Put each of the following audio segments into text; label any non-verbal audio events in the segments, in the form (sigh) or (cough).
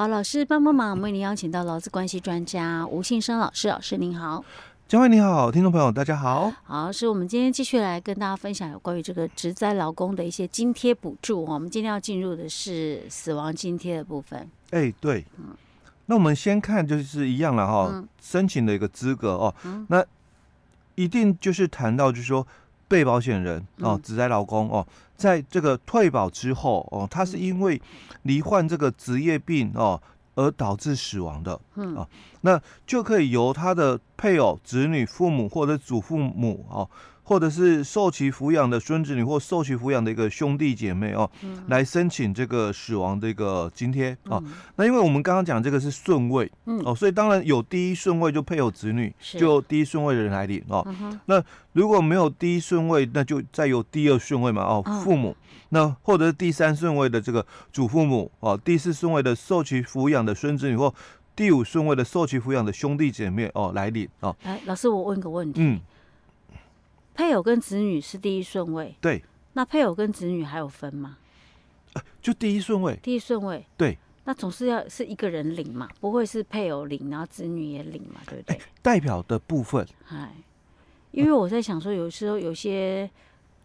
好，老师帮帮忙，我们为您邀请到劳资关系专家吴信生老师，老师您好。嘉惠你好，听众朋友大家好。好，是我们今天继续来跟大家分享有关于这个职灾劳工的一些津贴补助。我们今天要进入的是死亡津贴的部分。哎、欸，对，嗯，那我们先看就是一样了哈，嗯、申请的一个资格哦，嗯、那一定就是谈到就是说。被保险人哦，职灾劳工哦，在这个退保之后哦，他是因为罹患这个职业病哦而导致死亡的，嗯啊，那就可以由他的配偶、子女、父母或者祖父母哦。或者是受其抚养的孙子女，或受其抚养的一个兄弟姐妹哦，嗯、来申请这个死亡的一个津贴哦。嗯、那因为我们刚刚讲这个是顺位，嗯、哦，所以当然有第一顺位就配偶子女，就第一顺位的人来领哦。嗯、那如果没有第一顺位，那就再有第二顺位嘛哦，父母，嗯、那或者是第三顺位的这个祖父母哦，第四顺位的受其抚养的孙子女，或第五顺位的受其抚养的兄弟姐妹哦来领哦。哎，老师，我问个问题。嗯。配偶跟子女是第一顺位，对。那配偶跟子女还有分吗？就第一顺位。第一顺位，对。那总是要是一个人领嘛，不会是配偶领，然后子女也领嘛，对不对？代表的部分，哎，因为我在想说，有时候有些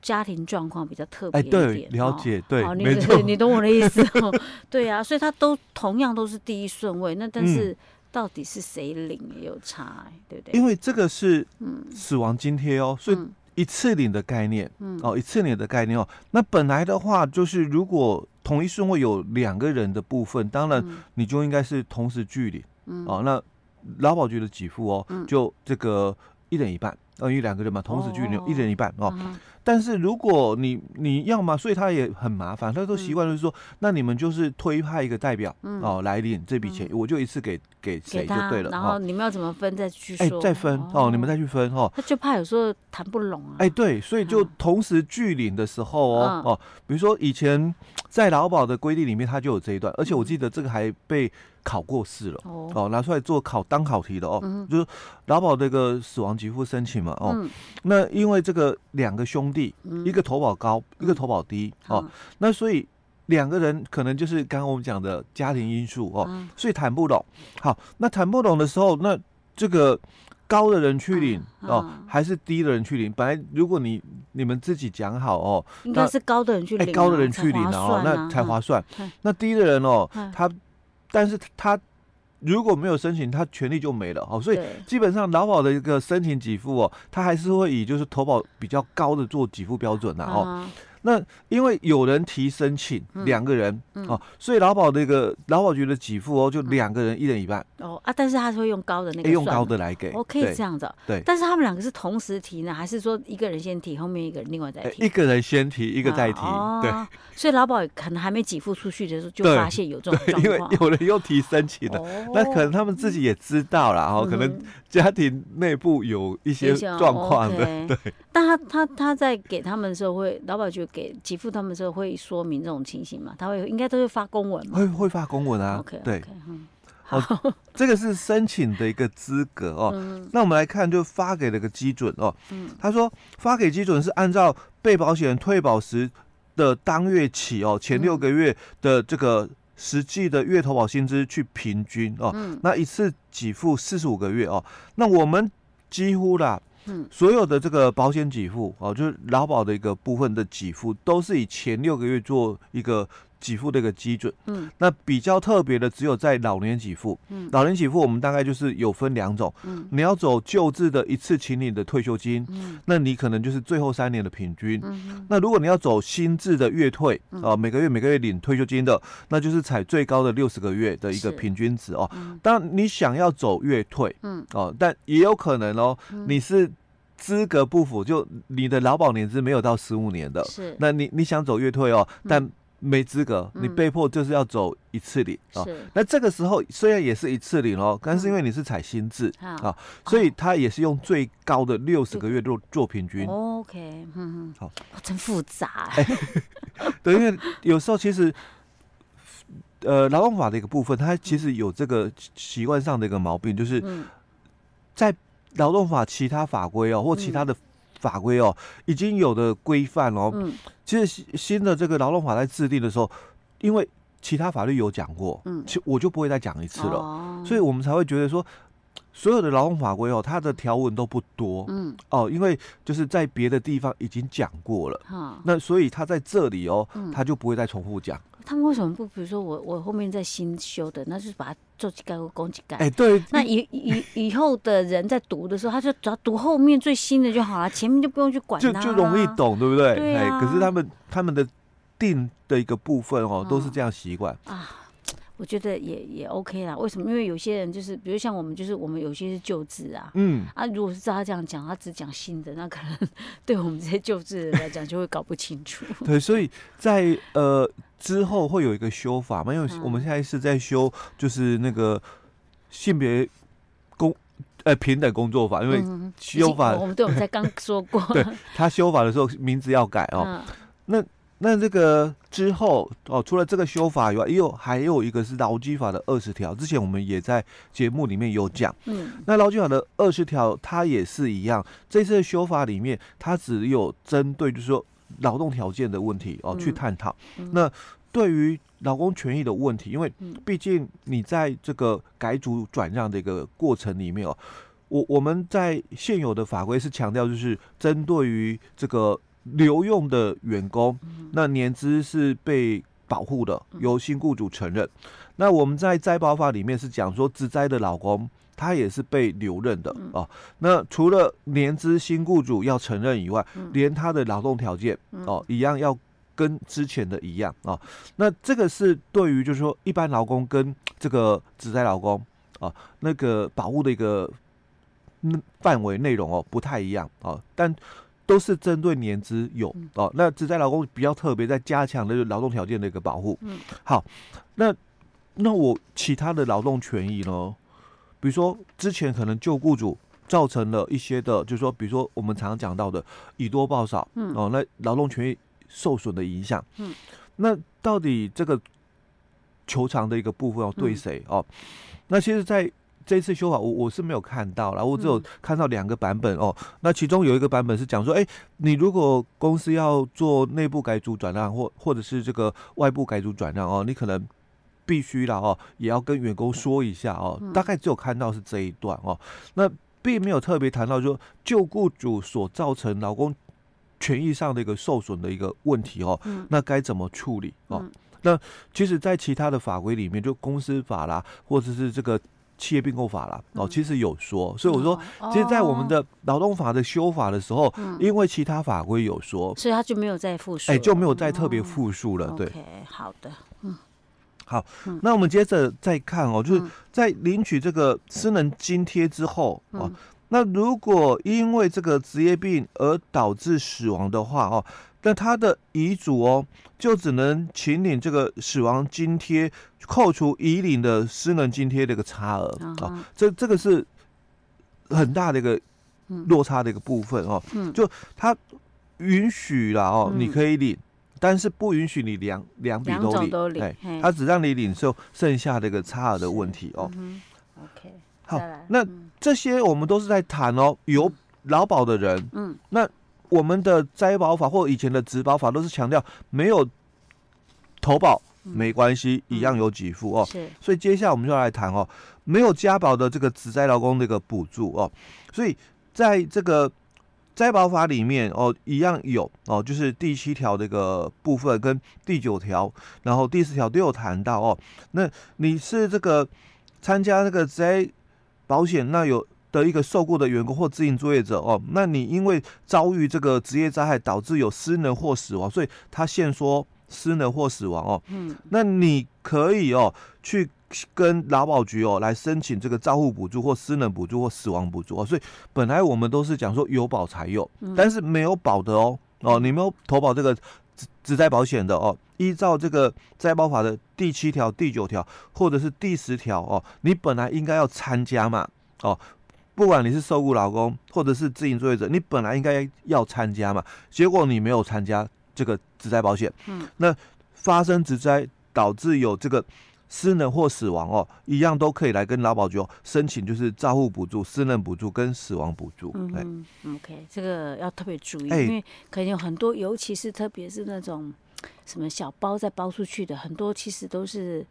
家庭状况比较特别一点，对，了解，对，没错，(laughs) 你懂我的意思哦。(laughs) 对啊，所以他都同样都是第一顺位，那但是。到底是谁领也有差，对不对？因为这个是死亡津贴哦，所以一次领的概念，嗯。哦，一次领的概念哦。那本来的话，就是如果同一顺位有两个人的部分，当然你就应该是同时拒领，哦，那劳保局的给付哦，就这个一人一半，哦，因为两个人嘛，同时据领一人一半哦。但是如果你你要嘛，所以他也很麻烦，他都习惯就是说，那你们就是推派一个代表哦来领这笔钱，我就一次给。给谁就对了，然后你们要怎么分再去说，哎，再分哦，你们再去分哦。他就怕有时候谈不拢啊。哎，对，所以就同时拒领的时候哦哦，比如说以前在劳保的规定里面，他就有这一段，而且我记得这个还被考过试了哦，拿出来做考当考题的哦，就是劳保这个死亡给付申请嘛哦，那因为这个两个兄弟，一个投保高，一个投保低哦，那所以。两个人可能就是刚刚我们讲的家庭因素哦，嗯、所以谈不拢。好，那谈不拢的时候，那这个高的人去领、嗯、哦，还是低的人去领？本来如果你你们自己讲好哦，应该是高的人去领、啊哎，高的人去领啊，啊那才划算。嗯、那低的人哦，嗯、他但是他如果没有申请，他权利就没了哦。所以基本上劳保的一个申请给付哦，他还是会以就是投保比较高的做给付标准的哦。嗯那因为有人提申请，两个人哦，所以劳保那个劳保局的给付哦，就两个人一人一半。哦啊，但是他是会用高的那个，用高的来给，我可以这样子，对。但是他们两个是同时提呢，还是说一个人先提，后面一个人另外再提？一个人先提，一个再提，对。所以劳保可能还没给付出去的时候，就发现有这种状况，(laughs) 因为有人又提申请了，那可能他们自己也知道了哦，可能家庭内部有一些状况的，对。但他他他在给他们的时候，会劳保局给给付他们的时候会说明这种情形嘛？他会应该都会发公文吗？会会发公文啊。OK，对，好，(laughs) 这个是申请的一个资格哦。那我们来看，就发给了个基准哦。嗯他说发给基准是按照被保险人退保时的当月起哦，前六个月的这个实际的月投保薪资去平均哦。那一次给付四十五个月哦。那我们几乎啦。嗯，所有的这个保险给付哦，就是劳保的一个部分的给付，都是以前六个月做一个。给付的一个基准，嗯，那比较特别的只有在老年给付，嗯，老年给付我们大概就是有分两种，嗯，你要走旧制的一次请领的退休金，嗯，那你可能就是最后三年的平均，嗯，那如果你要走新制的月退，啊，每个月每个月领退休金的，那就是采最高的六十个月的一个平均值哦。当你想要走月退，嗯，哦，但也有可能哦，你是资格不符，就你的劳保年资没有到十五年的，是，那你你想走月退哦，但没资格，你被迫就是要走一次领啊。那这个时候虽然也是一次领哦，但是因为你是采新制啊，所以他也是用最高的六十个月做做平均。OK，好，真复杂。(laughs) 对，因为有时候其实，呃，劳动法的一个部分，它其实有这个习惯上的一个毛病，就是在劳动法其他法规哦，或其他的。法规哦，已经有的规范哦。嗯，其实新新的这个劳动法在制定的时候，因为其他法律有讲过，嗯，其我就不会再讲一次了，哦，所以我们才会觉得说。所有的劳动法规哦，它的条文都不多，嗯，哦，因为就是在别的地方已经讲过了，嗯，那所以他在这里哦，他就不会再重复讲。他们为什么不？比如说我我后面在新修的，那就是把它做几改或攻几改。哎，对。那以以以后的人在读的时候，他就只要读后面最新的就好了，前面就不用去管它，就就容易懂，对不对？哎啊。可是他们他们的定的一个部分哦，都是这样习惯啊。我觉得也也 OK 啦，为什么？因为有些人就是，比如像我们，就是我们有些是旧字啊，嗯，啊，如果是照他这样讲，他只讲新的，那可能 (laughs) 对我们这些旧字人来讲就会搞不清楚。对，所以在呃之后会有一个修法嘛，因为我们现在是在修，就是那个性别工呃平等工作法，因为修法，嗯、我们对我们才刚说过，(laughs) 对他修法的时候名字要改哦，(laughs) 嗯、那。那这个之后哦，除了这个修法以外，也有还有一个是劳基法的二十条。之前我们也在节目里面有讲。嗯，那劳基法的二十条它也是一样。这次的修法里面，它只有针对就是说劳动条件的问题哦去探讨。嗯、那对于劳工权益的问题，因为毕竟你在这个改组转让的一个过程里面哦，我我们在现有的法规是强调就是针对于这个。留用的员工，那年资是被保护的，由新雇主承认。那我们在灾保法里面是讲说，职灾的老公他也是被留任的哦。那除了年资新雇主要承认以外，连他的劳动条件哦一样要跟之前的一样哦。那这个是对于就是说一般劳工跟这个职灾劳工啊那个保护的一个范围内容哦不太一样啊，但。都是针对年资有哦，那只在劳工比较特别，在加强的劳动条件的一个保护。嗯，好，那那我其他的劳动权益呢？比如说之前可能旧雇主造成了一些的，就是说，比如说我们常常讲到的以多报少，嗯，哦，那劳动权益受损的影响，嗯，那到底这个求偿的一个部分要对谁哦？那其实，在这次修法，我我是没有看到，然后我只有看到两个版本哦。那其中有一个版本是讲说，哎，你如果公司要做内部改组转让，或或者是这个外部改组转让哦，你可能必须了哦，也要跟员工说一下哦。大概只有看到是这一段哦，那并没有特别谈到说旧雇主所造成劳工权益上的一个受损的一个问题哦，那该怎么处理哦？那其实，在其他的法规里面，就公司法啦，或者是这个。企业并购法了哦，其实有说，所以我说，其实，在我们的劳动法的修法的时候，因为其他法规有说，所以他就没有再复述，哎，就没有再特别复述了。对，好的，嗯，好，那我们接着再看哦，就是在领取这个私能津贴之后哦，那如果因为这个职业病而导致死亡的话哦。那他的遗嘱哦，就只能请领这个死亡津贴，扣除已领的失能津贴的一个差额。啊、uh 这这个是很大的一个落差的一个部分哦。嗯，就他允许了哦，嗯、你可以领，但是不允许你两两笔都领，都领哎，他只让你领受剩下的一个差额的问题哦。嗯、OK，好，那这些我们都是在谈哦，有劳保的人，嗯，那。我们的灾保法或以前的植保法都是强调没有投保没关系，一样有给付哦。是，所以接下来我们就来谈哦，没有加保的这个职灾劳工的一个补助哦。所以在这个灾保法里面哦，一样有哦，就是第七条这个部分跟第九条，然后第十条都有谈到哦。那你是这个参加这个职灾保险，那有。的一个受雇的员工或自营作业者哦，那你因为遭遇这个职业灾害导致有失能或死亡，所以他现说失能或死亡哦，嗯，那你可以哦去跟劳保局哦来申请这个照护补助或失能补助或死亡补助哦，所以本来我们都是讲说有保才有，但是没有保的哦哦，你没有投保这个职职灾保险的哦，依照这个灾保法的第七条、第九条或者是第十条哦，你本来应该要参加嘛哦。不管你是受雇劳工或者是自营作业者，你本来应该要参加嘛，结果你没有参加这个职灾保险，嗯，那发生职灾导致有这个失能或死亡哦，一样都可以来跟劳保局申请，就是照护补助、失能补助跟死亡补助。嗯，OK，这个要特别注意，因为可能有很多，尤其是特别是那种什么小包再包出去的，很多其实都是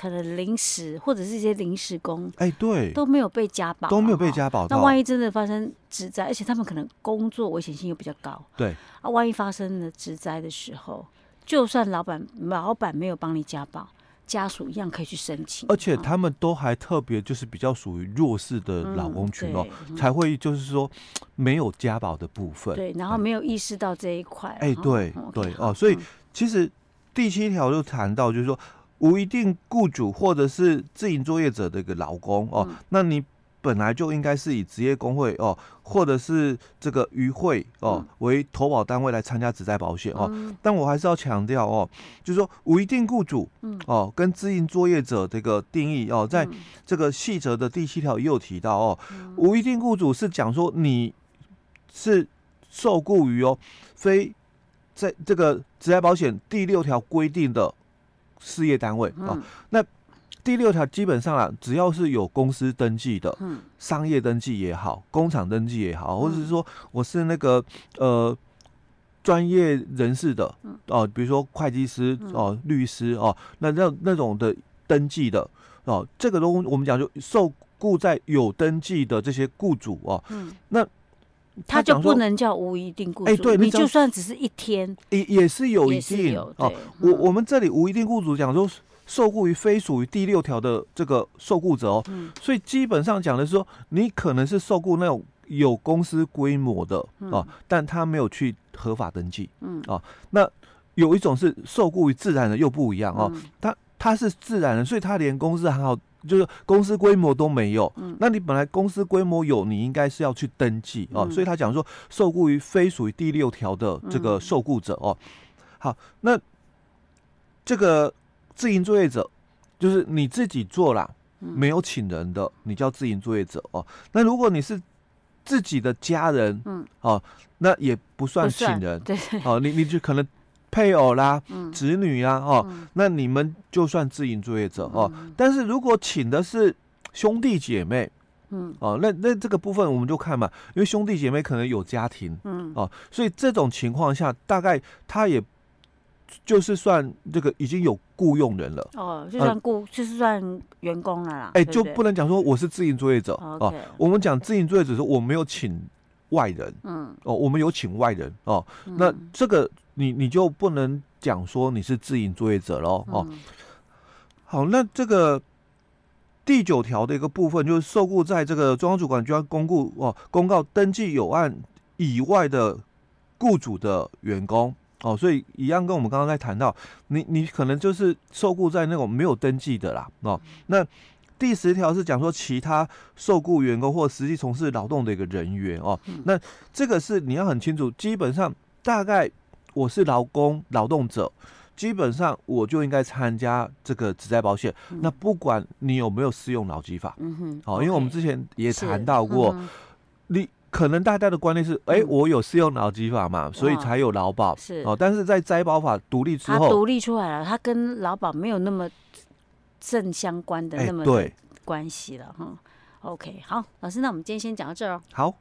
可能临时或者是一些临时工，哎，对，都没有被家保，都没有被加保。那万一真的发生职灾，而且他们可能工作危险性又比较高，对啊，万一发生了职灾的时候，就算老板老板没有帮你家保。家属一样可以去申请，而且他们都还特别就是比较属于弱势的老公群哦，嗯、才会就是说没有家保的部分。对，然后没有意识到这一块。哎，对对哦，所以其实第七条就谈到，就是说无一定雇主或者是自营作业者的一个劳工哦，嗯、那你。本来就应该是以职业工会哦，或者是这个渔会哦为投保单位来参加职灾保险哦。嗯、但我还是要强调哦，就是说无一定雇主哦，跟自营作业者这个定义哦，在这个细则的第七条也有提到哦。无一定雇主是讲说你是受雇于哦，非在这个职业保险第六条规定的事业单位啊，那。第六条基本上啊，只要是有公司登记的，嗯，商业登记也好，工厂登记也好，或者是说我是那个呃专业人士的，哦，比如说会计师哦、律师哦，那那那种的登记的哦，这个都我们讲就受雇在有登记的这些雇主哦，嗯，那他就不能叫无一定雇主，哎，对，你就算只是一天，也也是有一定哦，我我们这里无一定雇主讲说。受雇于非属于第六条的这个受雇者哦，嗯、所以基本上讲的是说，你可能是受雇那种有公司规模的、嗯、啊，但他没有去合法登记，嗯。哦，那有一种是受雇于自然人又不一样哦，嗯、他他是自然人，所以他连公司还好，就是公司规模都没有，嗯，那你本来公司规模有，你应该是要去登记哦、啊，嗯、所以他讲说受雇于非属于第六条的这个受雇者哦，好，那这个。自营作业者就是你自己做啦，没有请人的，你叫自营作业者哦。那如果你是自己的家人，嗯，哦，那也不算请人，对，哦，你你就可能配偶啦、子女啊，哦，那你们就算自营作业者哦。但是如果请的是兄弟姐妹，嗯，哦，那那这个部分我们就看嘛，因为兄弟姐妹可能有家庭，嗯，哦，所以这种情况下，大概他也。就是算这个已经有雇佣人了哦，就算雇，就是算员工了啦。哎，就不能讲说我是自营作业者哦。我们讲自营作业者说我没有请外人，嗯，哦，我们有请外人哦。那这个你你就不能讲说你是自营作业者喽哦。好，那这个第九条的一个部分就是受雇在这个中央主管机关公布哦公告登记有案以外的雇主的员工。哦，所以一样跟我们刚刚在谈到，你你可能就是受雇在那种没有登记的啦。哦，那第十条是讲说其他受雇员工或实际从事劳动的一个人员哦。那这个是你要很清楚，基本上大概我是劳工劳动者，基本上我就应该参加这个职灾保险。那不管你有没有适用劳基法，嗯哼，哦，因为我们之前也谈到过，你。可能大家的观念是，哎、欸，我有适用劳基法嘛，嗯、所以才有劳保。是哦，但是在灾保法独立之后，它独立出来了，它跟劳保没有那么正相关的那么的关系了哈。欸、OK，好，老师，那我们今天先讲到这儿哦。好。